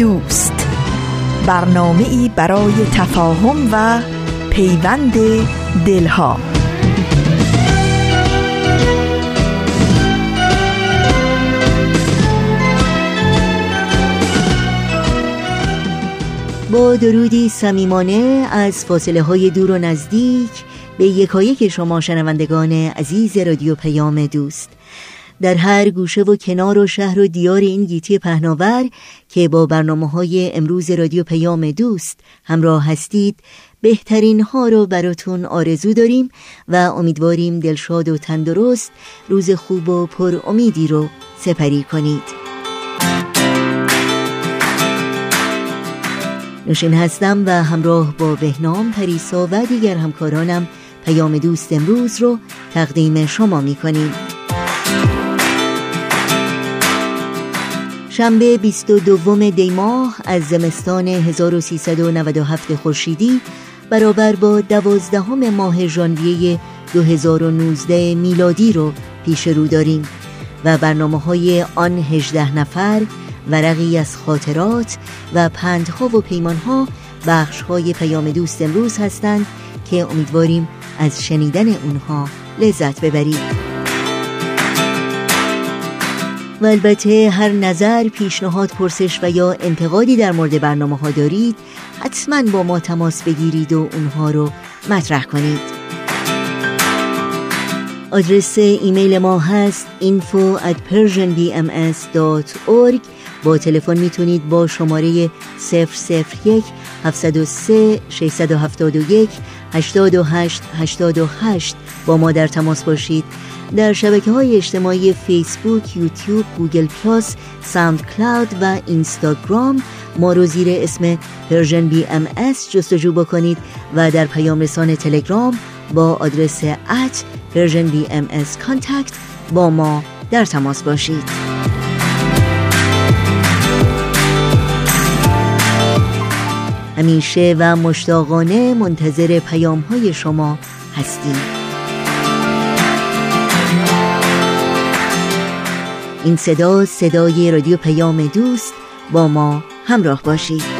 دوست. برنامه ای برای تفاهم و پیوند دلها. با درودی صمیمانه از فاصله های دور و نزدیک به یکایک شما شنوندگان عزیز رادیو پیام دوست. در هر گوشه و کنار و شهر و دیار این گیتی پهناور که با برنامه های امروز رادیو پیام دوست همراه هستید بهترین ها رو براتون آرزو داریم و امیدواریم دلشاد و تندرست روز خوب و پر امیدی رو سپری کنید. نوشین هستم و همراه با بهنام پریسا و دیگر همکارانم پیام دوست امروز رو تقدیم شما می کنیم شنبه 22 دی ماه از زمستان 1397 خورشیدی برابر با دوازدهم ماه ژانویه 2019 میلادی رو پیش رو داریم و برنامه های آن 18 نفر ورقی از خاطرات و پندها و پیمانها بخش های پیام دوست امروز هستند که امیدواریم از شنیدن اونها لذت ببرید و البته هر نظر، پیشنهاد، پرسش و یا انتقادی در مورد برنامه ها دارید حتما با ما تماس بگیرید و اونها رو مطرح کنید. آدرس ایمیل ما هست info at persianbms.org با تلفن می‌تونید با شماره 001 703 671 828 828 با ما در تماس باشید. در شبکه های اجتماعی فیسبوک، یوتیوب، Google Plus، SoundCloud و اینستاگرام. ما رو زیر اسم Persian BMS جستجو بکنید و در پیام رسان تلگرام با آدرس at Persian BM با ما در تماس باشید. همیشه و مشتاقانه منتظر پیام های شما هستیم. این صدا صدای رادیو پیام دوست با ما همراه باشید.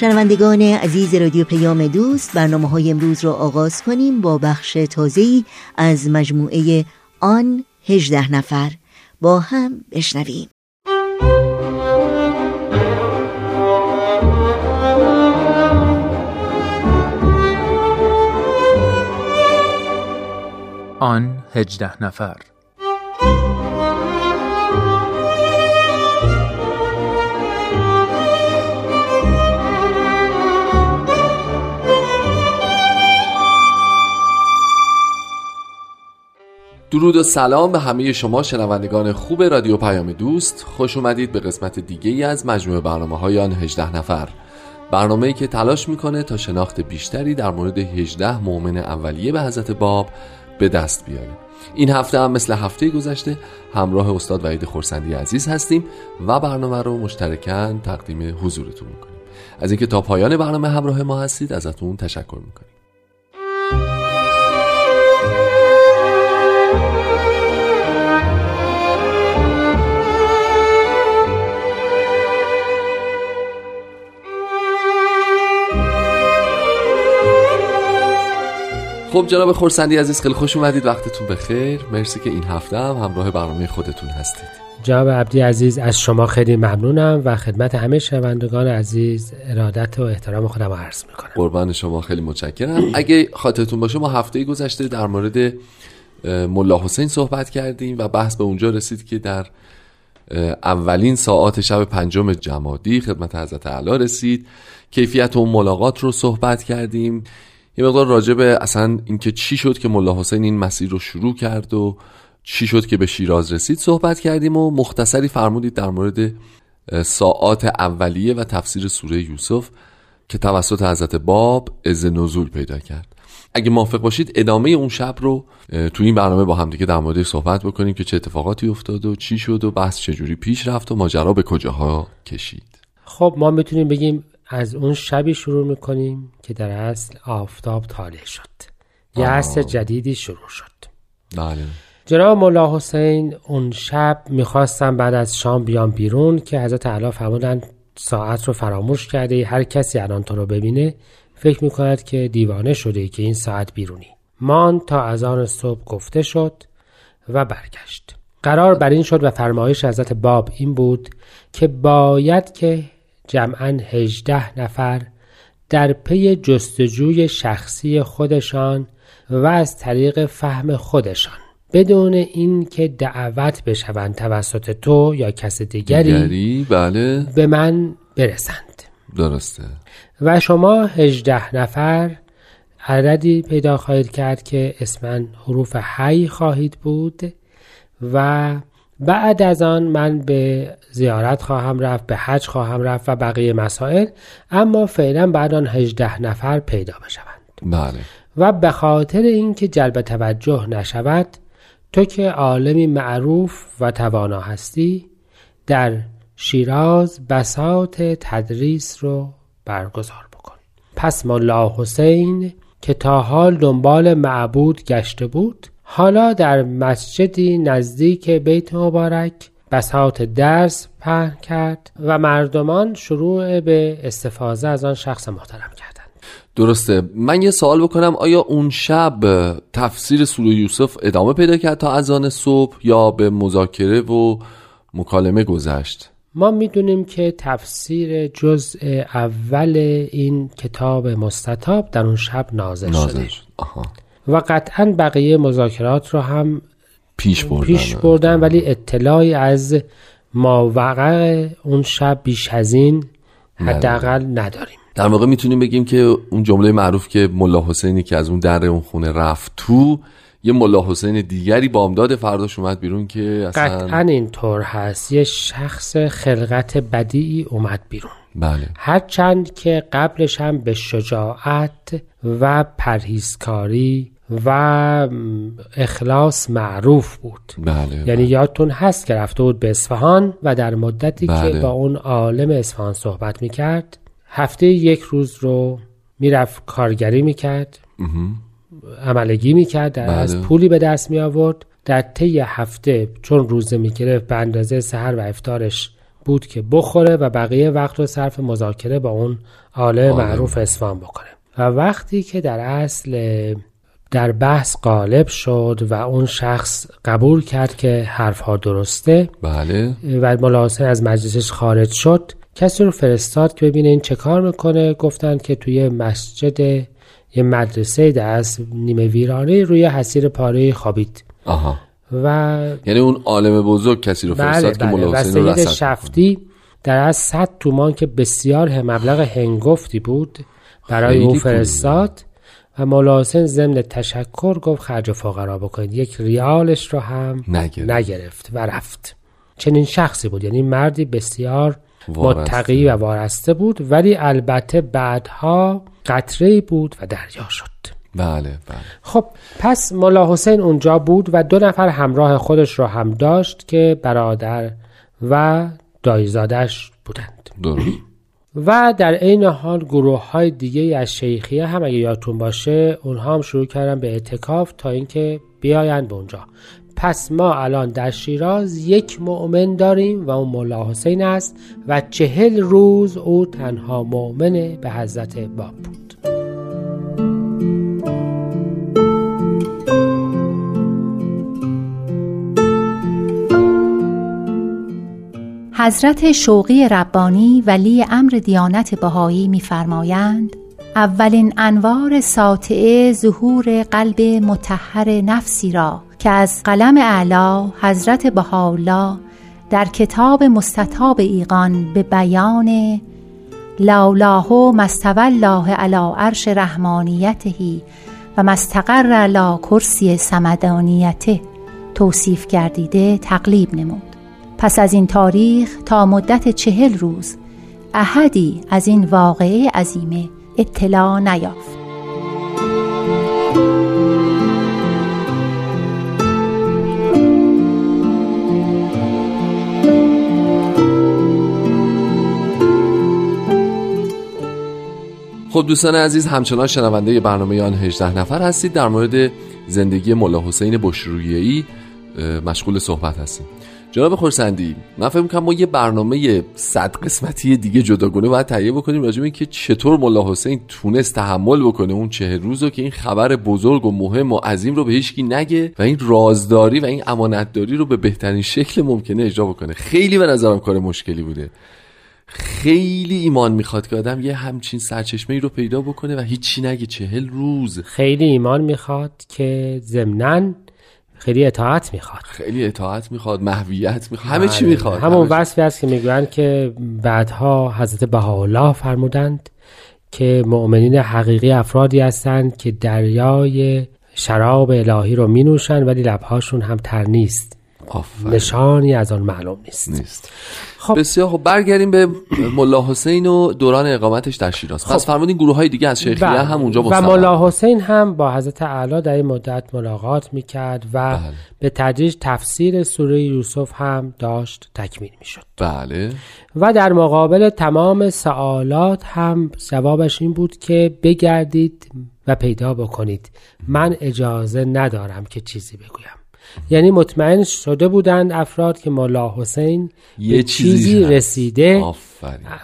شنوندگان عزیز رادیو پیام دوست برنامه های امروز را آغاز کنیم با بخش تازه‌ای از مجموعه آن هجده نفر. با هم بشنویم. آن هجده نفر درود و سلام به همه شما شنوندگان خوب رادیو پیام دوست. خوش اومدید به قسمت دیگه ای از مجموعه برنامه های آن 18 نفر. برنامه ای که تلاش می‌کنه تا شناخت بیشتری در مورد 18 مؤمن اولیه به حضرت باب به دست بیاره. این هفته هم مثل هفته گذشته همراه استاد وحید خورسندی عزیز هستیم و برنامه رو مشترکاً تقدیم حضورتون می‌کنیم. از اینکه تا پایان برنامه همراه ما هستید ازتون تشکر می‌کنیم. خب جناب خورسندی عزیز خیلی خوش اومدید. وقتتون بخیر. مرسی که این هفته هم همراه برنامه خودتون هستید. جناب عبدی عزیز از شما خیلی ممنونم و خدمت همه شنوندگان عزیز ارادت و احترام خودم عرض می‌کنم. قربان شما خیلی متشکرم. اگه خاطرتون باشه ما هفته گذشته در مورد ملا حسین صحبت کردیم و بحث به اونجا رسید که در اولین ساعات شب پنجم جمادی خدمت حضرت علا رسید. کیفیت اون ملاقات رو صحبت کردیم. یه مقدار راجع به اصلا اینکه چی شد که ملا حسین این مسیر رو شروع کرد و چی شد که به شیراز رسید صحبت کردیم و مختصری فرمودید در مورد ساعات اولیه و تفسیر سوره یوسف که توسط حضرت باب از نزول پیدا کرد. اگه موافق باشید ادامه اون شب رو تو این برنامه با همدیگه در موردش صحبت بکنیم که چه اتفاقاتی افتاد و چی شد و بحث چجوری پیش رفت و ماجرا به کجاها کشید. خب ما می‌تونیم بگیم از اون شبی شروع می‌کنیم که در اصل آفتاب طالع شد. یه عصر جدیدی شروع شد. بله. جناب مولا حسین اون شب می‌خواستن بعد از شام بیان بیرون که حضرت علا فرمودن ساعت رو فراموش کرده هر کسی الان تو رو ببینه فکر می‌کند که دیوانه شده که این ساعت بیرونی. مان تا از آن صبح گفته شد و برگشت. قرار بر این شد و فرمایش حضرت باب این بود که باید که جمعا هجده نفر در پی جستجوی شخصی خودشان و از طریق فهم خودشان. بدون اینکه دعوت بشوند توسط تو یا کس دیگری, دیگری؟ بله. به من برسند. درسته. و شما هجده نفر عددی پیدا خواهید کرد که اسمن حروف حی خواهید بود و بعد از آن من به زیارت خواهم رفت به حج خواهم رفت و بقیه مسائل اما فعلا بعد آن هجده نفر پیدا بشوند. بله. و به خاطر اینکه جلب توجه نشود تو که عالمی معروف و توانا هستی در شیراز بساط تدریس رو برگزار بکن. پس ملا حسین که تا حال دنبال معبود گشته بود حالا در مسجدی نزدیک بیت مبارک بساط درس پهن کرد و مردمان شروع به استفاده از آن شخص محترم کردند. درسته. من یه سوال بکنم. آیا اون شب تفسیر سوره یوسف ادامه پیدا کرد تا اذان صبح یا به مذاکره و مکالمه گذشت؟ ما می‌دونیم که تفسیر جزء اول این کتاب مستطاب در اون شب نازل, نازل شده. شد. آها. و قطعا بقیه مذاکرات رو هم پیش بردن. پیش بردن ولی اطلاعی از ماوقع اون شب بیش از این حداقل نداریم. در واقع می‌تونیم بگیم که اون جمله معروف که ملا حسینی که از اون در اون خونه رفت تو یه ملا حسین دیگری بامداد فرداش اومد بیرون که اصلا قطعا اینطور هست. یه شخص خلقت بدیعی اومد بیرون. بله. هرچند که قبلش هم به شجاعت و پرهیزکاری و اخلاص معروف بود. بله یعنی یادتون هست که رفته بود به اصفهان و در مدتی بله. که با اون عالم اصفهان صحبت می‌کرد هفته یک روز رو می‌رفت کارگری می‌کرد عملگی می‌کرد در بله. از پولی به دست می آورد در طی هفته چون روزه می‌گرفت به اندازه سحر و افتارش بود که بخوره و بقیه وقت رو صرف مذاکره با اون عالم. معروف اصفهان بکنه. و وقتی که در اصل در بحث غالب شد و اون شخص قبول کرد که حرفها درسته. بله. و ملاحظه از مجلسش خارج شد. کسی رو فرستاد که ببینه این چه کار می‌کنه. گفتن که توی مسجد یه مدرسه دست نیمه ویرانه روی حسیر پاره خوابید. آها. و یعنی اون عالم بزرگ کسی رو بله فرستاد که بله. ملا و حسین رو شفتی در از 100 تومان که بسیار مبلغ هنگفتی بود برای او. فرستاد. و مولا حسین ضمن تشکر گفت خرج فقرا بکنید. یک ریالش رو هم نگرفت. نگرفت و رفت. چنین شخصی بود یعنی مردی بسیار. متقی و وارسته بود ولی البته بعدها قطره بود و دریا شد. بله بله. خب پس ملا حسین اونجا بود و دو نفر همراه خودش رو هم داشت که برادر و دایزادش بودند. درست. و در عین حال گروه های دیگه از شیخیه هم اگه یادتون باشه اونها هم شروع کردن به اعتکاف تا اینکه بیاین به اونجا. پس ما الان در شیراز یک مؤمن داریم و اون ملا حسین است و چهل روز او تنها مؤمن به حضرت باب بود. حضرت شوقی ربانی ولی امر دیانت بهایی می‌فرمایند اولین انوار ساطعه ظهور قلب متحر نفسی را که از قلم اعلا حضرت بهاءالله در کتاب مستطاب ایقان به بیان لولاه مستوى الله علی عرش رحمانیته و مستقر علی کرسی سمدانیته توصیف گردیده تقلیب نمود. پس از این تاریخ تا مدت چهل روز احدی از این واقعه عظیمه اطلاع نیافت. خب دوستان عزیز همچنان شنونده برنامه آن 18 نفر هستید. در مورد زندگی ملا حسین بشرویه‌ای مشغول صحبت هستیم. جناب خورسندی من فکر می‌کنم ما یه برنامه صد قسمتی دیگه جداگونه باید تهیه بکنیم راجع به که چطور ملا حسین تونست تحمل بکنه اون چه روزو که این خبر بزرگ و مهم و عظیم رو به هیچکی نگه و این رازداری و این امانتداری رو به بهترین شکل ممکنه اجرا بکنه. خیلی به نظرم کار مشکلی بوده. خیلی ایمان می‌خواد که آدم یه همچین سرچشمه ای رو پیدا بکنه و هیچی نگه چهل روز. خیلی ایمان می‌خواد که ضمناً خیلی اطاعت می‌خواد. خیلی اطاعت می‌خواد محویت می‌خواد همه چی بله. می‌خواد همون وصفی است که می‌گویند که بعدها حضرت بهاءالله فرمودند که مؤمنین حقیقی افرادی هستند که دریای شراب الهی رو می نوشن ولی لبهاشون هم تر نیست. نشانی از آن معلوم نیست, نیست. خب. بسیار خب برگردیم به ملا حسین و دوران اقامتش در شیراز. خب. پس فرمودین گروه های دیگه از شیخیه بله. هم اونجا و ملا حسین هم با حضرت اعلی در این مدت ملاقات می‌کرد و بله. به تدریج تفسیر سوره یوسف هم داشت تکمیل می‌شد. بله. و در مقابل تمام سوالات هم جوابش این بود که بگردید و پیدا بکنید. من اجازه ندارم که چیزی بگویم. یعنی مطمئن شده بودند افراد که مولا حسین یه به چیزی رسیده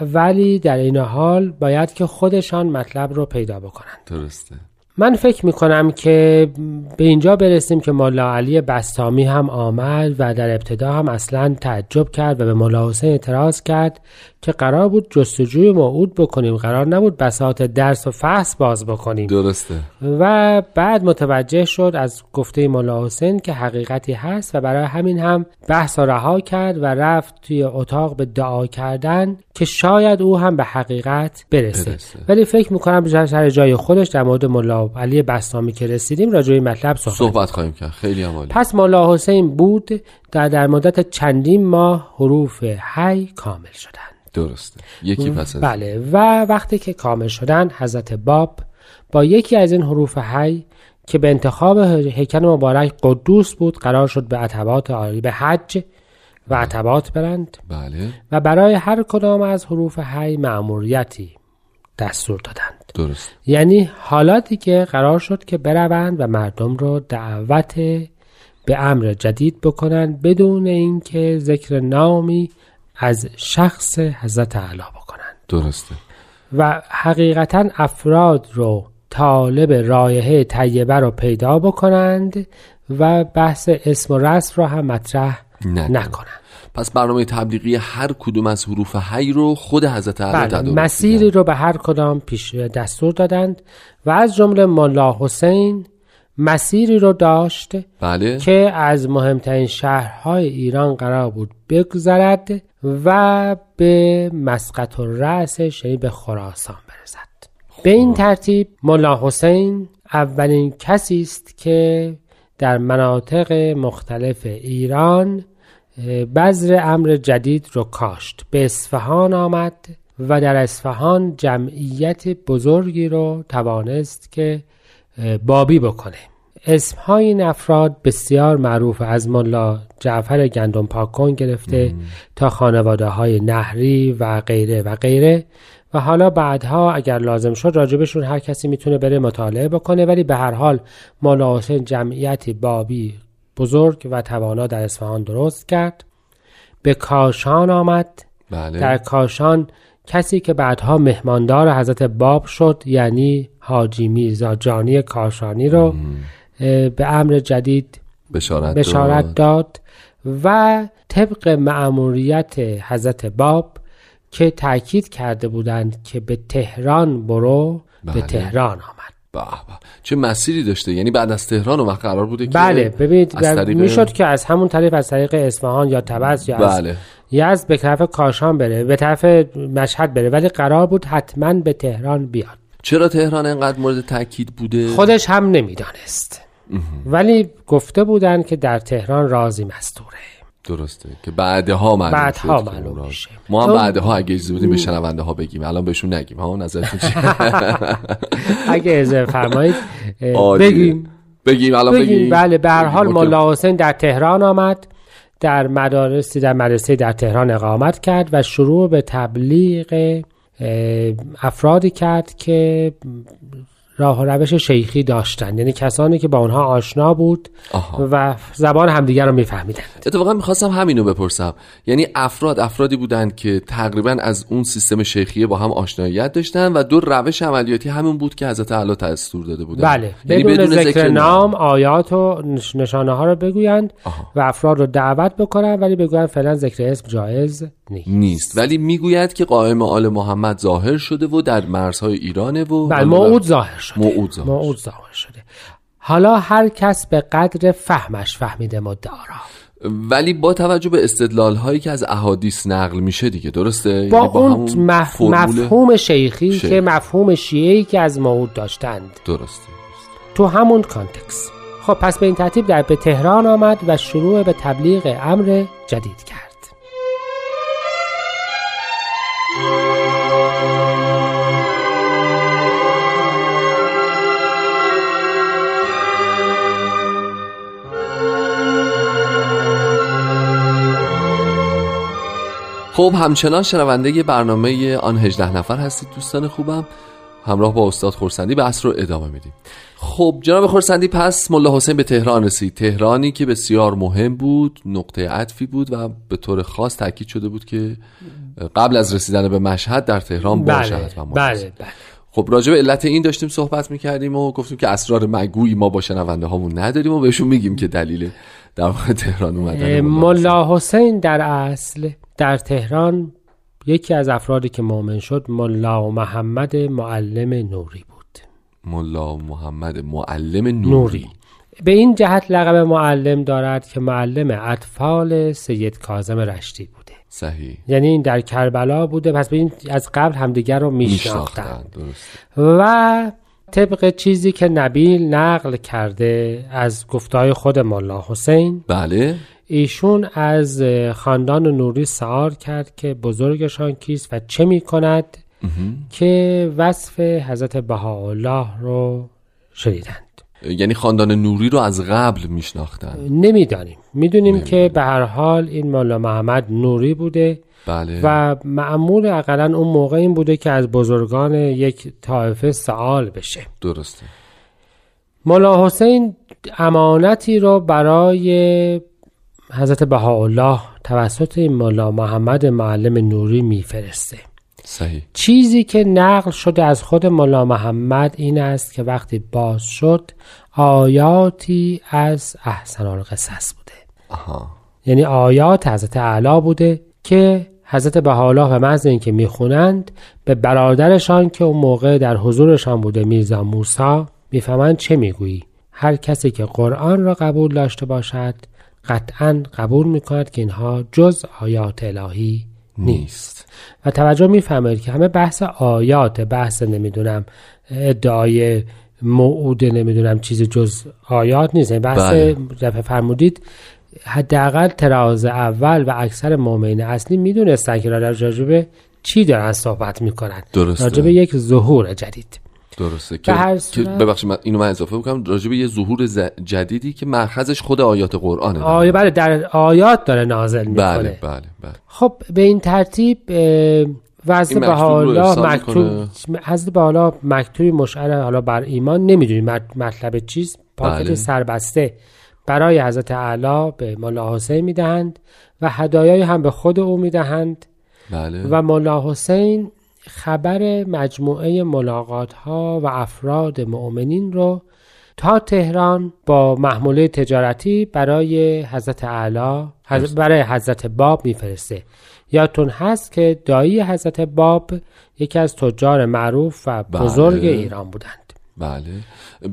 ولی در این حال باید که خودشان مطلب رو پیدا بکنند. درسته. من فکر می‌کنم که به اینجا برسیم که مولا علی بستامی هم آمد و در ابتدا هم اصلا تعجب کرد و به مولا حسین اعتراض کرد که قرار بود جستجوی موعود بکنیم. قرار نبود بساط درس و فحص باز بکنیم. درسته. و بعد متوجه شد از گفته مولا حسین که حقیقتی هست و برای همین هم بحث رها کرد و رفت توی اتاق به دعا کردن که شاید او هم به حقیقت برسه, برسه. ولی فکر می‌کنم سر جای خودش در مورد مولا علی بستامی که رسیدیم راجع مطلب صحبت, صحبت خواهیم کرد. خیلی عمالی. پس مولا حسین بود در در مدت چندین ماه حروف حی کامل شدند. درسته. یکی پس بله. و وقتی که کامل شدن حضرت باب با یکی از این حروف حی که به انتخاب هیکل مبارک قدوس بود قرار شد به عتبات عالی به حج و عتبات برند. بله. و برای هر کدام از حروف حی معموریتی دستور دادند. درست. یعنی حالاتی که قرار شد که بروند و مردم رو دعوت به امر جدید بکنند بدون اینکه ذکر نامی از شخص حضرت اعلی بکنند. درسته. و حقیقتا افراد رو طالب رایحه طیبه رو پیدا بکنند و بحث اسم و رسم رو هم مطرح نکنند. پس برنامه تبلیغی هر کدوم از حروف حی رو خود حضرت علی بله مسیری رو به هر کدام پیش دستور دادند و از جمله ملا حسین مسیری رو داشت بله. که از مهمترین شهرهای ایران قرار بود بگذرد و به مسقط و رأسش یعنی به خراسان برسد به این خب. ترتیب ملا حسین اولین کسی است که در مناطق مختلف ایران بذر امر جدید رو کاشت به اصفهان آمد و در اصفهان جمعیت بزرگی رو توانست که بابی بکنه. اسمهای این افراد بسیار معروف. از ملا جعفر گندم پاکون گرفته تا خانواده های نهری و غیره و غیره. و حالا بعدها اگر لازم شد راجبشون هر کسی می‌تونه بره مطالعه بکنه. ولی به هر حال ملا حسین جمعیتی بابی بزرگ و توانا در اصفهان درست کرد. به کاشان آمد. بله. در کاشان کسی که بعدها مهماندار حضرت باب شد یعنی حاجی میرزا جانی کاشانی رو به امر جدید بشارت, بشارت داد. و طبق معموریت حضرت باب که تاکید کرده بودند که به تهران برو به بله. تهران آمد به چه مسیری داشته یعنی بعد از تهران وقت قرار بوده که بله ببینید طریق... می‌شد که از همون طریق از طریق اصفهان یا تبز یا بله. از به طرف کاشان بره به طرف مشهد بره ولی قرار بود حتما به تهران بیاد چرا تهران انقدر مورد تاکید بوده؟ خودش هم نمی‌دانست. ولی گفته بودن که در تهران رازی مستوره. درسته. که بعدها معلوم بعدها معلوم میشه. ما هم بعدها اگه اجازه بودیم به شنونده ها بگیم. الان بهشون نگیم. ها نظرتون چیه؟ اگه اجازه فرمایید بگیم. بگیم الان بگیم. بله به هر حال مولا حسین در تهران آمد در مدارسی در مدرسه در تهران اقامت کرد و شروع به تبلیغ افرادی کرد که راه و روش شیخی داشتن. یعنی کسانی که با اونها آشنا بود آها. و زبان همدیگر رو میفهمیدن. اتفاقا می‌خواستم همینو بپرسم. یعنی افراد افرادی بودند که تقریبا از اون سیستم شیخیه با هم آشناییت داشتن و دو روش عملیاتی همون بود که حضرت اعلی دستور داده بودن. بله. یعنی بدون, ذکر نام آیات و نش- نشانه ها رو بگویند آها. و افراد رو دعوت بکنن ولی بگویند فعلا ذکر اسم جایز نیست. نیست. ولی می‌گوید که قائم آل محمد ظاهر شده و در مرزهای ایرانه و بله موعود ظاهر شده. موعود ظاهر موعود ظاهر شده. حالا هر کس به قدر فهمش فهمیده مدعا. را ولی با توجه به استدلال هایی که از احادیث نقل میشه دیگه درسته؟ با یعنی اون مف... مفهوم شیخی شیخ. که مفهوم شیعی که از موعود داشتند. درسته تو همون کانتکس خب پس به این ترتیب در به تهران آمد و شروع به تبلیغ امر جدید کرد. خب همچنان شنونده برنامه آن 18 نفر هستید دوستان خوبم. همراه با استاد خورسندی بحث رو ادامه میدیم. خب جناب خورسندی پس ملا حسین به تهران رسید. تهرانی که بسیار مهم بود نقطه عطفی بود و به طور خاص تاکید شده بود که قبل از رسیدن به مشهد در تهران باشد بله بله. بله. خب راجع به علت این داشتیم صحبت می‌کردیم و گفتیم که اسرار مگویی ما با شنونده هامون نداریم و بهشون میگیم که دلیل در تهران اومدن ملا حسین. در اصل در تهران یکی از افرادی که مؤمن شد ملا محمد معلم نوری بود. ملا محمد معلم نوری, نوری. به این جهت لقب معلم دارد که معلم اطفال سید کاظم رشتی بوده صحیح. یعنی این در کربلا بوده پس به این از قبل همدیگر رو میشناختند میشناختن و طبق چیزی که نبیل نقل کرده از گفتهای خود ملا حسین بله. ایشون از خاندان نوری سوال کرد که بزرگشان کیست و چه می کند که وصف حضرت بهاءالله رو شنیدند. یعنی خاندان نوری رو از قبل میشناختن. نمی‌دانیم. می‌دونیم که به هر حال این مولا محمد نوری بوده بله. و معمول اقلا اون موقع این بوده که از بزرگان یک طایفه سوال بشه. درسته. مولا حسین امانتی رو برای حضرت بهاءالله توسط این مولا محمد معلم نوری میفرسته. صحیح. چیزی که نقل شده از خود مولا محمد این است که وقتی باز شد آیاتی از احسن القصص بوده. آها. یعنی آیات حضرت اعلی بوده که حضرت بهاءالله به محض اینکه می‌خونند به برادرشان که اون موقع در حضورشان بوده میرزا موسا می‌فهمند چه می‌گویی. هر کسی که قرآن را قبول داشته باشد قطعا قبول می‌کند که اینها جز آیات الهی نیست. و توجه می‌فهمید که همه بحث آیات بحث نمی‌دونم ادعای موعود نمی‌دونم چیز جز آیات نیست یعنی بحث بله. دفعه فرمودید حداقل تراز اول و اکثر مؤمنین اصلی می‌دونستن که راجع به چی دارن صحبت می‌کنن درسته. راجع به یک ظهور جدید درسته. که, هر که صورت- ببخشید من اینو من اضافه بکنم. راجع به یه ظهور ز- جدیدی که مرخزش خود آیات قرآنه. آیه بله در آیات داره نازل می‌کنه. بله بله بله. خب به این ترتیب اه، وزن این مکتوب رو بهاءالله ارسال مکتوب. حضرت مشعر حالا بر ایمان نمی‌دونیم. مطلب چیز؟ پاکت بله. سربسته. برای حضرت اعلی به مولا حسین می‌دهند و هدایایی هم به خود او می‌دهند بله. و مولا حسین خبر مجموعه ملاقات ها و افراد مؤمنین رو تا تهران با محموله تجارتی برای حضرت اعلی برای حضرت باب میفرسته. یادتون هست که دایی حضرت باب یکی از تجار معروف و بزرگ بله. ایران بودند. بله.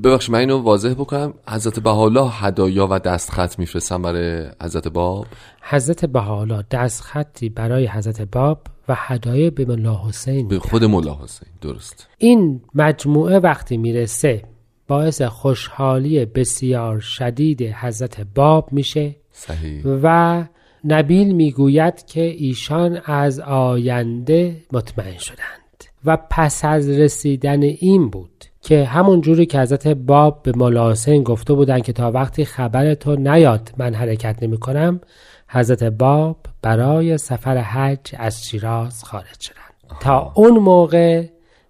ببخشید من اینو واضح بکنم. حضرت بهاءالله هدایا و دستخط میفرستن برای حضرت باب؟ حضرت بهاءالله دستخطی برای حضرت باب و هدایه به مولا حسین به خود مولا حسین درست. این مجموعه وقتی می‌رسه باعث خوشحالی بسیار شدید حضرت باب میشه صحیح. و نبیل می‌گوید که ایشان از آینده مطمئن شدند. و پس از رسیدن این بود که همون جوری که حضرت باب به مولا حسین گفته بودند که تا وقتی خبر تو نیاد من حرکت نمی کنم حضرت باب برای سفر حج از شیراز خارج شدند. تا اون موقع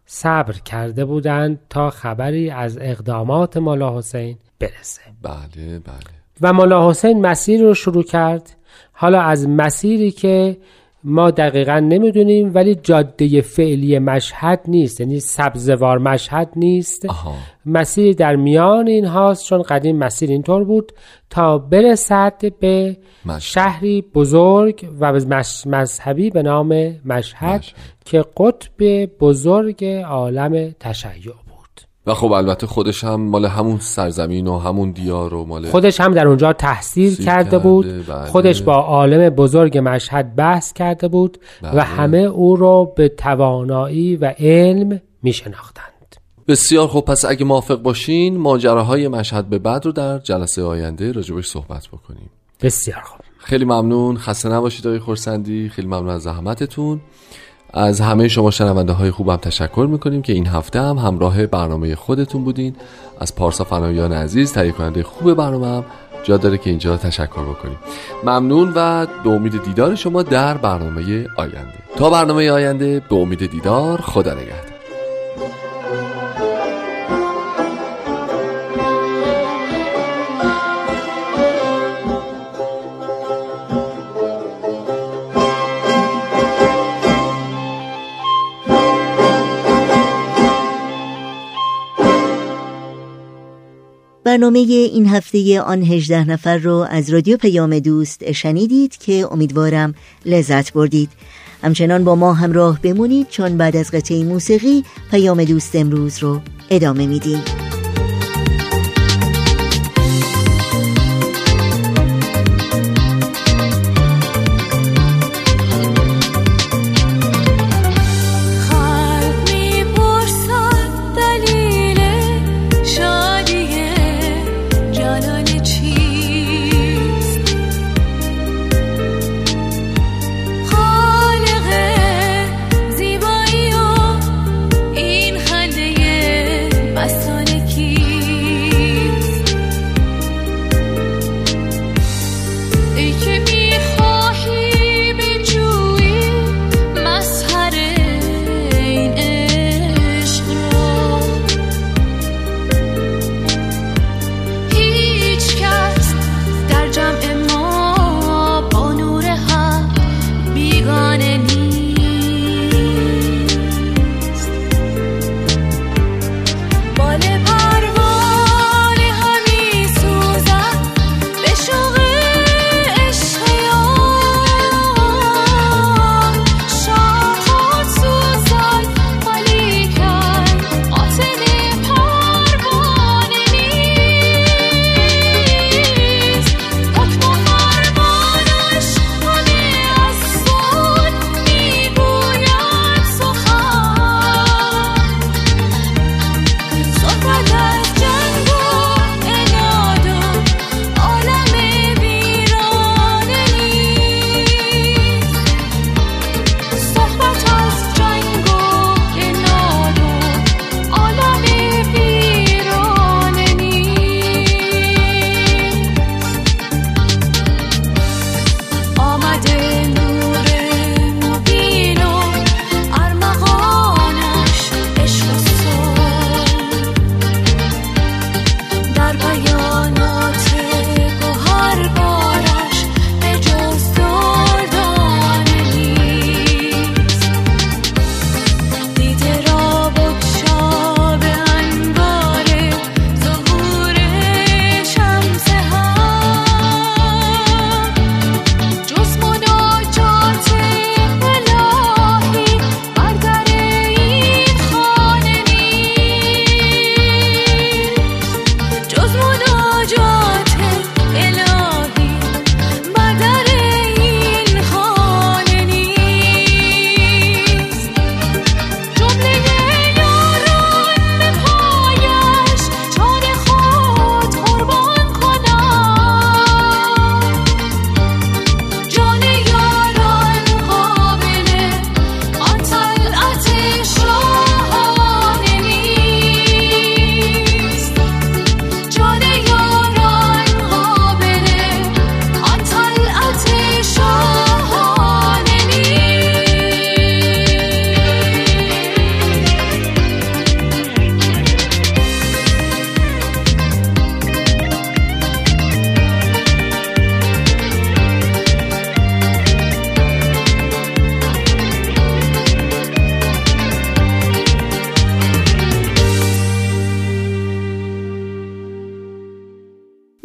صبر کرده بودند تا خبری از اقدامات مولا حسین برسه. بله بله. و مولا حسین مسیر رو شروع کرد. حالا از مسیری که ما دقیقا نمی‌دونیم ولی جاده فعلی مشهد نیست یعنی سبزوار مشهد نیست آها. مسیر در میان این هاست چون قدیم مسیر اینطور بود تا برسد به مشهد. شهری بزرگ و مش- مذهبی به نام مشهد, مشهد. که قطب بزرگ عالم تشیع و خب البته خودش هم مال همون سرزمین و همون دیار و مال خودش هم در اونجا تحصیل کرده بود. بله. خودش با عالم بزرگ مشهد بحث کرده بود بله. و همه او رو به توانایی و علم می شناختند بسیار خب پس اگه موافق باشین ماجراهای مشهد به بعد رو در جلسه آینده راجبش صحبت بکنیم. بسیار خوب خیلی ممنون. خسته نباشید آقای خورسندی خیلی ممنون از زحمتتون. از همه شما شنونده های خوبم تشکر می‌کنیم که این هفته هم همراه برنامه خودتون بودین. از پارسا فنایان عزیز تهیه کننده خوب برنامه هم جا داره که اینجا تشکر بکنیم. ممنون و به امید دیدار شما در برنامه آینده. تا برنامه آینده به امید دیدار خدا نگهدار. برنامه این هفته آن هجده نفر رو از رادیو پیام دوست شنیدید که امیدوارم لذت بردید. همچنان با ما همراه بمونید چون بعد از قطعه موسیقی پیام دوست امروز رو ادامه میدیم.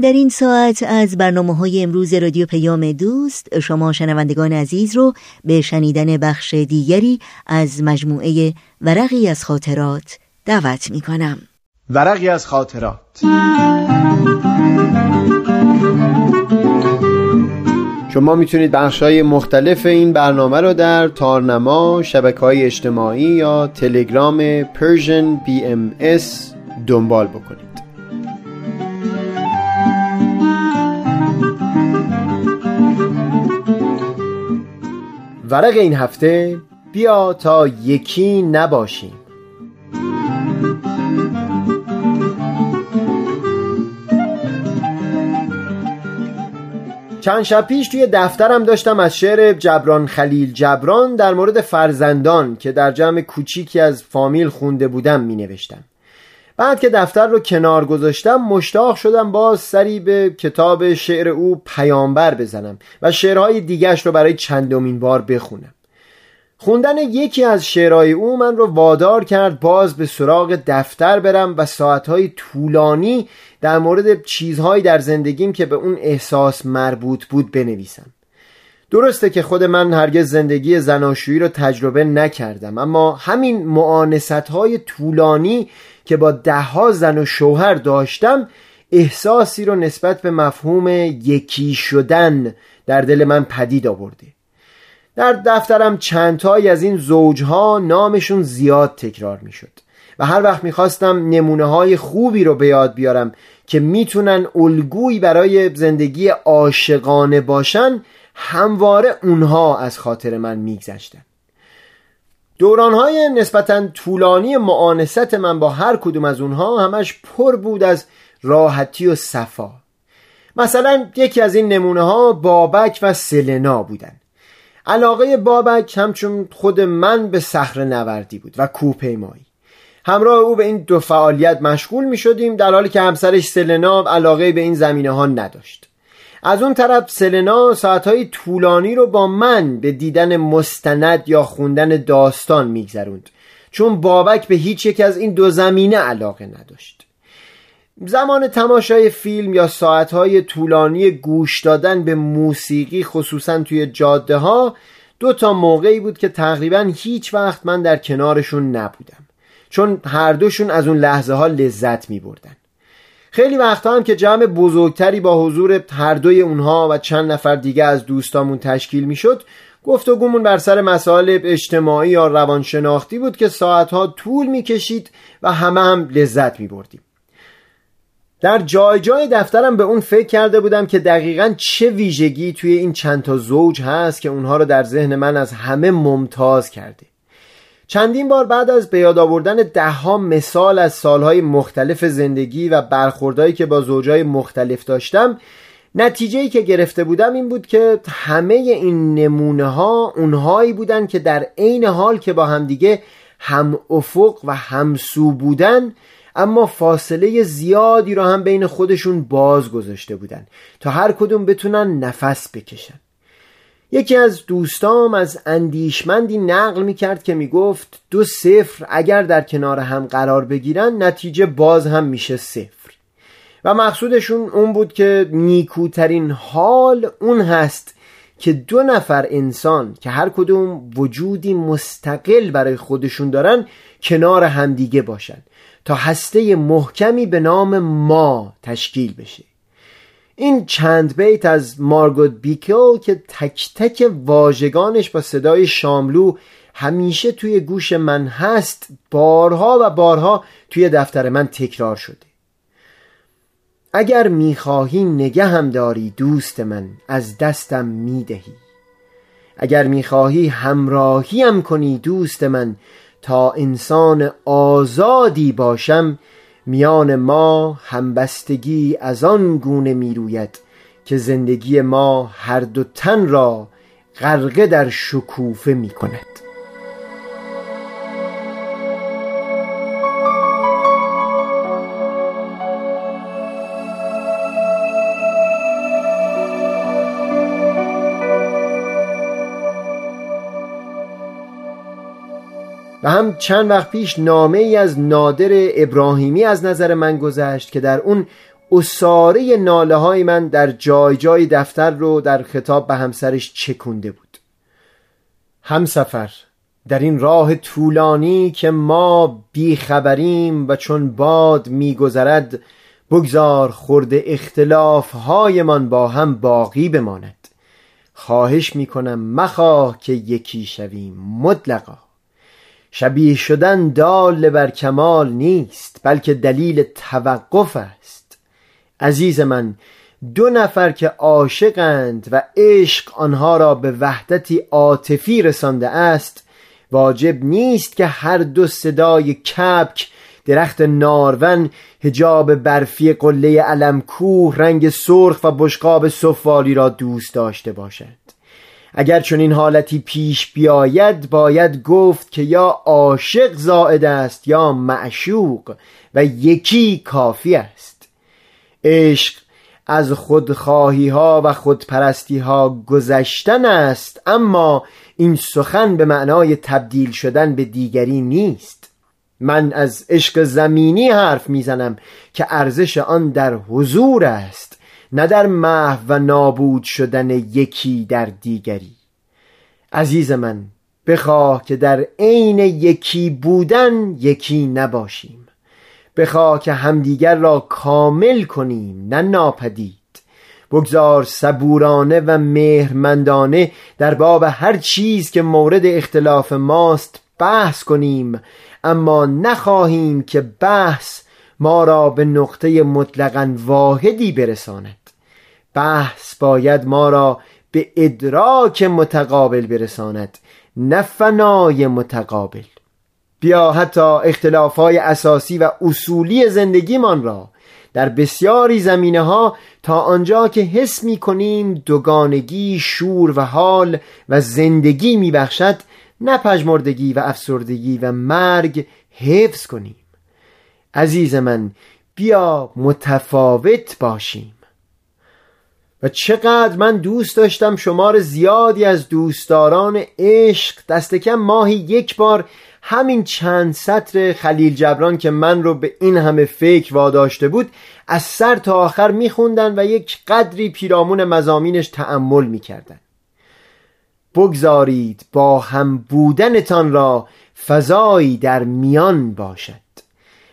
در این ساعت از برنامه های امروز رادیو پیام دوست شما شنوندگان عزیز رو به شنیدن بخش دیگری از مجموعه ورقی از خاطرات دعوت می کنم ورقی از خاطرات. شما می‌تونید بخش های مختلف این برنامه رو در تارنما، شبکه های اجتماعی یا تلگرام Persian BMS دنبال بکنید. ورق این هفته بیا تا یکی نباشیم. چند شب پیش توی دفترم داشتم از شعر جبران خلیل جبران در مورد فرزندان که در جمع کوچیکی از فامیل خونده بودم می نوشتم. بعد که دفتر رو کنار گذاشتم مشتاق شدم باز سری به کتاب شعر او پیامبر بزنم و شعرهای دیگرش رو برای چندمین بار بخونم. خوندن یکی از شعرهای او من رو وادار کرد باز به سراغ دفتر برم و ساعتهای طولانی در مورد چیزهایی در زندگیم که به اون احساس مربوط بود بنویسم. درسته که خود من هرگز زندگی زناشویی رو تجربه نکردم اما همین معانست های طولانی که با دهها زن و شوهر داشتم احساسی رو نسبت به مفهوم یکی شدن در دل من پدید آورده. در دفترم چندتایی از این زوجها نامشون زیاد تکرار می شد و هر وقت می‌خواستم نمونه های خوبی رو به یاد بیارم که می‌تونن الگویی برای زندگی عاشقانه باشن همواره اونها از خاطر من میگذشتن. دورانهای نسبتا طولانی معانست من با هر کدوم از اونها همش پر بود از راحتی و صفا. مثلا یکی از این نمونه ها بابک و سلنا بودن. علاقه بابک همچون خود من به صخره نوردی بود و کوپیمایی همراه او به این دو فعالیت مشغول می شدیم در حالی که همسرش سلنا علاقه به این زمینه ها نداشت. از اون طرف سلنا ساعتهای طولانی رو با من به دیدن مستند یا خوندن داستان میگذروند. چون بابک به هیچ یک از این دو زمینه علاقه نداشت. زمان تماشای فیلم یا ساعتهای طولانی گوش دادن به موسیقی خصوصا توی جاده ها دو تا موقعی بود که تقریبا هیچ وقت من در کنارشون نبودم. چون هر دوشون از اون لحظه ها لذت می بردن. خیلی وقتا هم که جمع بزرگتری با حضور هر دوی اونها و چند نفر دیگه از دوستامون تشکیل می شد گفتگومون بر سر مسائل اجتماعی یا روانشناختی بود که ساعتها طول می کشید و همه هم لذت می بردیم در جای جای دفترم به اون فکر کرده بودم که دقیقا چه ویژگی توی این چند تا زوج هست که اونها رو در ذهن من از همه ممتاز کرده. چندین بار بعد از به یاد آوردن دهها مثال از سالهای مختلف زندگی و برخوردهایی که با زوجهای مختلف داشتم نتیجه که گرفته بودم این بود که همه این نمونه ها اونهایی بودن که در عین حال که با همدیگه هم افق و همسو بودن اما فاصله زیادی را هم بین خودشون باز گذاشته بودن تا هر کدوم بتونن نفس بکشن. یکی از دوستام از اندیشمندی نقل می کرد که می گفت دو صفر اگر در کنار هم قرار بگیرن نتیجه باز هم میشه صفر. و مقصودشون اون بود که نیکوترین حال اون هست که دو نفر انسان که هر کدوم وجودی مستقل برای خودشون دارن کنار همدیگه باشن تا هسته محکمی به نام ما تشکیل بشه. این چند بیت از مارگوت بیکل که تک تک واژگانش با صدای شاملو همیشه توی گوش من هست بارها و بارها توی دفتر من تکرار شده. اگر می‌خواهی هم داری دوست من از دستم می‌دهی. اگر می‌خواهی همراهیم کنی دوست من تا انسان آزادی باشم میان ما همبستگی از آن گونه می‌روید که زندگی ما هر دو تن را غرقه در شکوفه می کند هم چند وقت پیش نامه ای از نادر ابراهیمی از نظر من گذشت که در اون اصاره ناله های من در جای جای دفتر رو در خطاب به همسرش چکونده بود. همسفر در این راه طولانی که ما بیخبریم و چون باد میگذرد بگذار خورده اختلاف هایمان با هم باقی بماند. خواهش می‌کنم مخواه که یکی شویم مطلقا. شبیه شدن دال بر کمال نیست بلکه دلیل توقف است. عزیز من دو نفر که عاشقند و عشق آنها را به وحدتی عاطفی رسانده است واجب نیست که هر دو صدای کپک درخت نارون هجاب برفی قله علم کوه رنگ سرخ و بشقاب صفالی را دوست داشته باشد اگر چون این حالتی پیش بیاید باید گفت که یا عاشق زائد است یا معشوق و یکی کافی است. عشق از خودخواهی ها و خودپرستی ها گذشتن است اما این سخن به معنای تبدیل شدن به دیگری نیست. من از عشق زمینی حرف می‌زنم که ارزش آن در حضور است. نه در محو و نابود شدن یکی در دیگری. عزیز من بخواه که در عین یکی بودن یکی نباشیم. بخواه که همدیگر را کامل کنیم نه ناپدید. بگذار صبورانه و مهرمندانه در باب هر چیز که مورد اختلاف ماست بحث کنیم اما نخواهیم که بحث ما را به نقطه مطلقا واحدی برساند. بحث باید ما را به ادراک متقابل برساند نه فنای متقابل. بیا حتی اختلافهای اساسی و اصولی زندگیمان را در بسیاری زمینه ها تا آنجا که حس می کنیم دوگانگی شور و حال و زندگی می بخشد نپژمردگی و افسردگی و مرگ حفظ کنیم. عزیز من بیا متفاوت باشیم. و چقدر من دوست داشتم شمار زیادی از دوستداران عشق دست کم ماهی یک بار همین چند سطر خلیل جبران که من رو به این همه فکر واداشته بود از سر تا آخر میخوندن و یک قدری پیرامون مزامینش تأمل می‌کردن. بگذارید با هم بودنتان را فضایی در میان باشد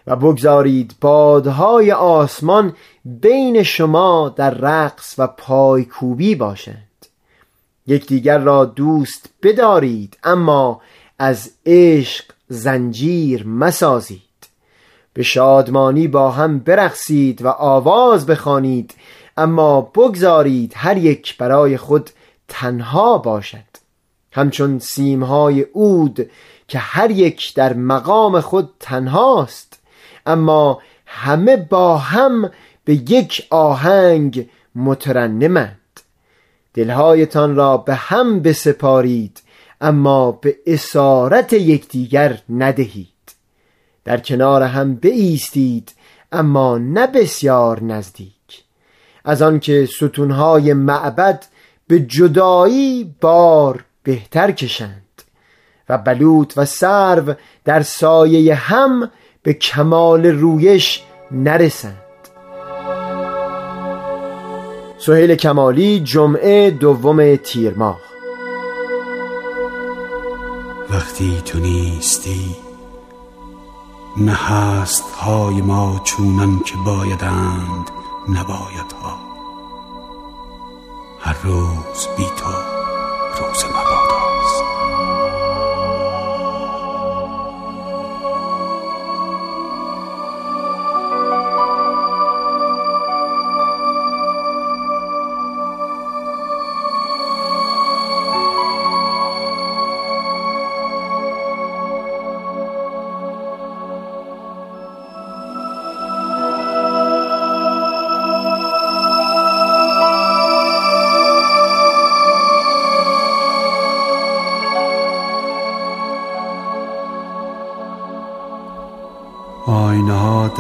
و بگذارید بادهای آسمان بین شما در رقص و پایکوبی باشند. یکدیگر را دوست بدارید اما از عشق زنجیر مسازید. به شادمانی با هم برقصید و آواز بخوانید اما بگذارید هر یک برای خود تنها باشد. همچون سیمهای اود که هر یک در مقام خود تنهاست اما همه با هم به یک آهنگ مترنمند. دلهایتان را به هم بسپارید اما به اسارت یکدیگر ندهید. در کنار هم بایستید اما نه بسیار نزدیک. از آنکه ستونهای معبد به جدایی بار بهتر کشند و بلوط و سرو در سایه هم به کمال رویش نرسند. سهیل کمالی جمعه دوم تیر ماه. وقتی تو نیستی نه هست های ما چونان که بایدند نباید ها هر روز بی تو روز مباداست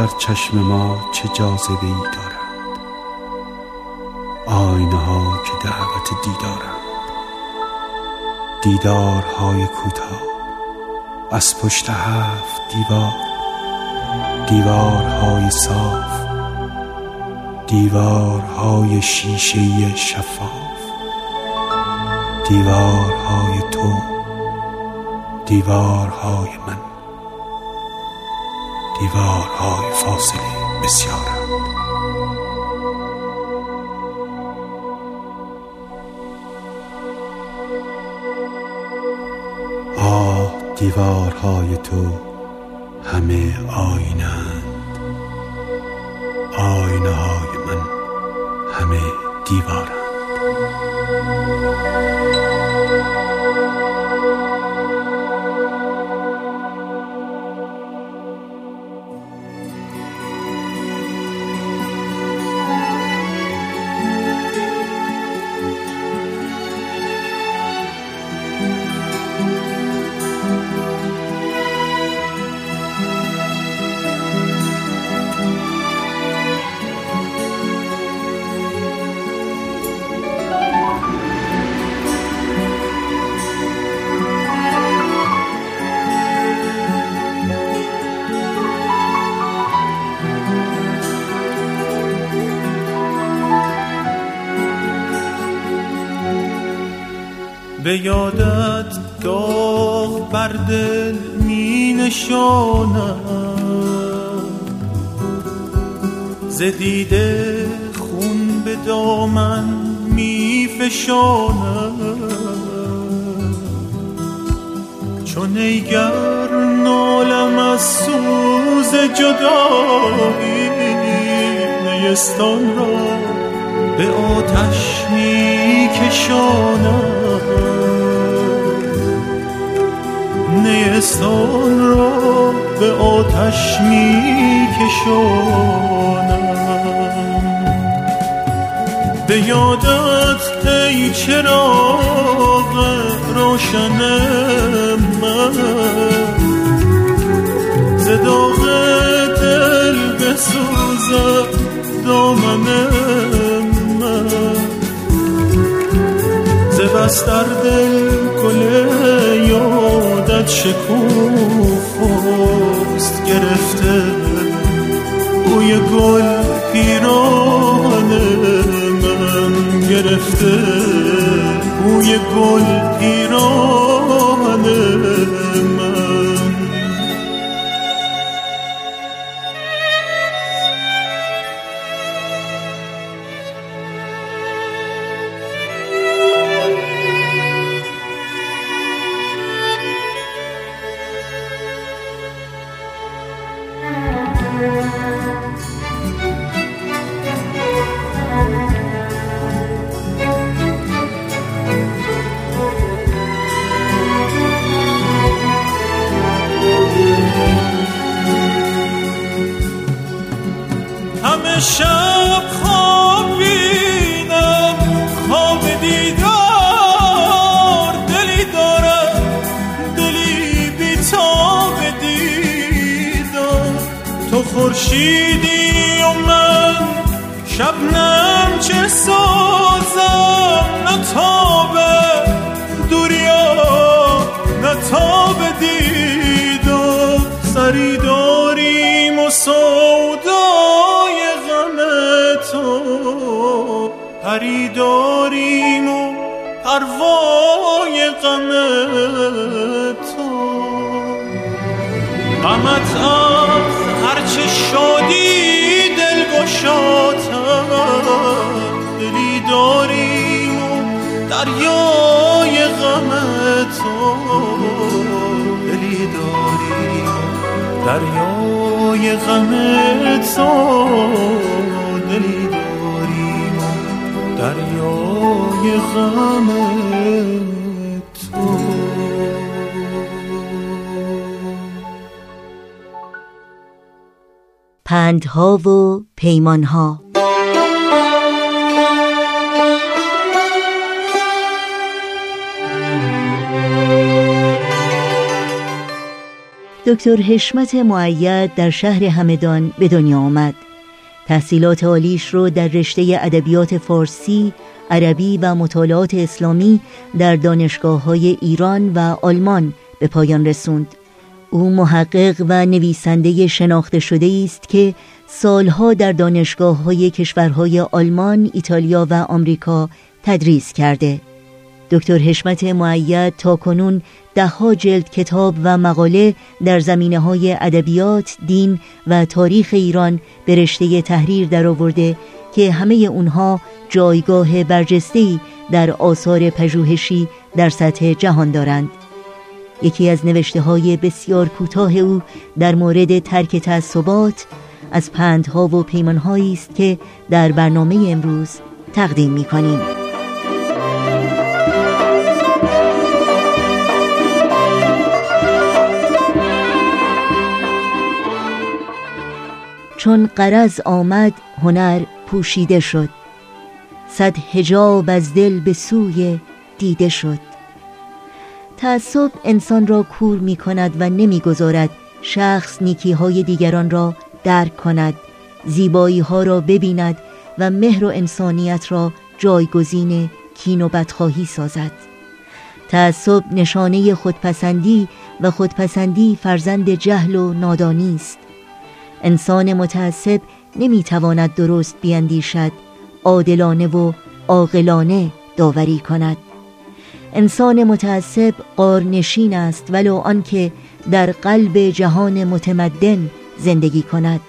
در چشم ما چه جاذبه ای دارند آینه ها که دعوت دیدارند. دیدارهای کوتاه. از پشت هفت دیوار. دیوارهای صاف. دیوارهای شیشه شفاف. دیوارهای تو. دیوارهای من. دیوارهای فاصله بسیارند آه دیوارهای تو همه آینند آینه های من همه دیوارند یادت گاه بر دل می نشانم ز دیده خون به دامن می فشانم چون ایگر نالم از سوز جدایی نیستان را به آتش می کشانم نیستان را به آتش می کشانم به یادت ای چراغ روشن من. ز داغ دل بسوزد دامن من. ز بس در دل یادت شکوفاست گرفته. بوی گل پیران من گرفته. بوی گل پیران تو خورشیدی و من شبنم چه سازم؟ نه تاب دوریا نه تاب دیدار سری داریم و سودای غم تو. پری داریم و پروای غم تو. غمت هرچه شادی دل گشاتم دلی داریم و دریای غم تو. دلی داریم دریای غم تو. دلی داریم دریای غم تو. پندها و پیمانها. دکتر حشمت معید در شهر همدان به دنیا آمد. تحصیلات عالیش رو در رشته ادبیات فارسی، عربی و مطالعات اسلامی در دانشگاه های ایران و آلمان به پایان رسوند. او محقق و نویسنده شناخته شده است که سالها در دانشگاه های کشورهای آلمان، ایتالیا و آمریکا تدریس کرده دکتر حشمت معید تا کنون دهها جلد کتاب و مقاله در زمینه های ادبیات، دین و تاریخ ایران به رشته تحریر درآورده که همه اونها جایگاه برجسته‌ای در آثار پژوهشی در سطح جهان دارند. یکی از نوشته های بسیار کوتاه او در مورد ترک تعصبات از پندها و پیمانهایی است که در برنامه امروز تقدیم می کنیم. چون قرض آمد هنر پوشیده شد صد هجاب از دل به سوی دیده شد تعصب انسان را کور می کند و نمی‌گذارد شخص نیکی های دیگران را درک کند زیبایی ها را ببیند و مهر و انسانیت را جایگزین کین و بدخواهی سازد. تعصب نشانه خودپسندی و خودپسندی فرزند جهل و نادانی است. انسان متعصب نمی‌تواند درست بیندیشد عادلانه و عاقلانه داوری کند. انسان متعصب قارنشین است ولو آنکه در قلب جهان متمدن زندگی کند.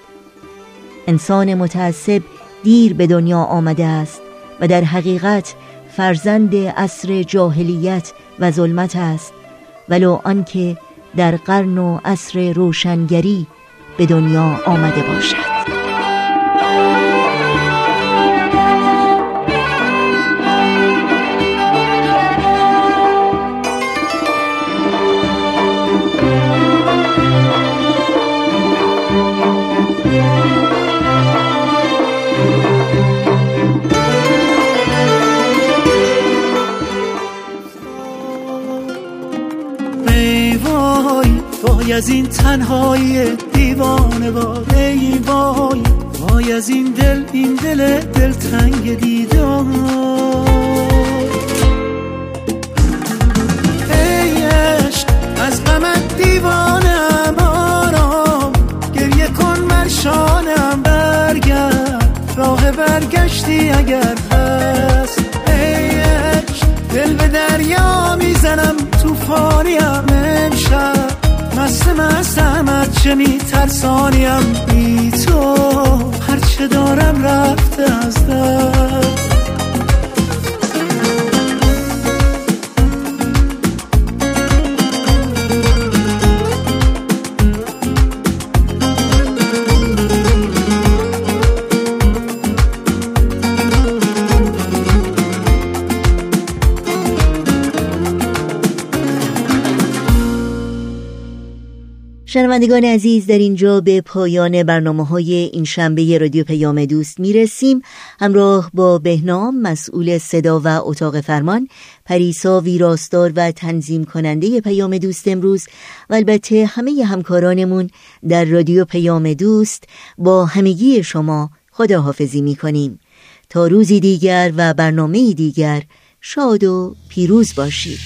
انسان متعصب دیر به دنیا آمده است و در حقیقت فرزند عصر جاهلیت و ظلمت است ولو آنکه در قرن و عصر روشنگری به دنیا آمده باشد. وای از این تنهایی دیوانه وای ای وای وای از این دل این دل دل تنگ دیدار ای عشق از غمت دیوانم آرام گریه کن مرشانم برگرد راه برگشتی اگر هست. ای دل به دریا می‌زنم توفانیم امشب. مست مستمت چه میترسانیم؟ بی تو هرچه دارم رفته از دست. شنوندگان عزیز در اینجا به پایان برنامه های این شنبه رادیو پیام دوست می رسیم همراه با بهنام مسئول صدا و اتاق فرمان پریسا ویراستار و تنظیم کننده پیام دوست امروز. و البته همه همکارانمون در رادیو پیام دوست با همگی شما خداحافظی می کنیم تا روزی دیگر و برنامه دیگر شاد و پیروز باشید.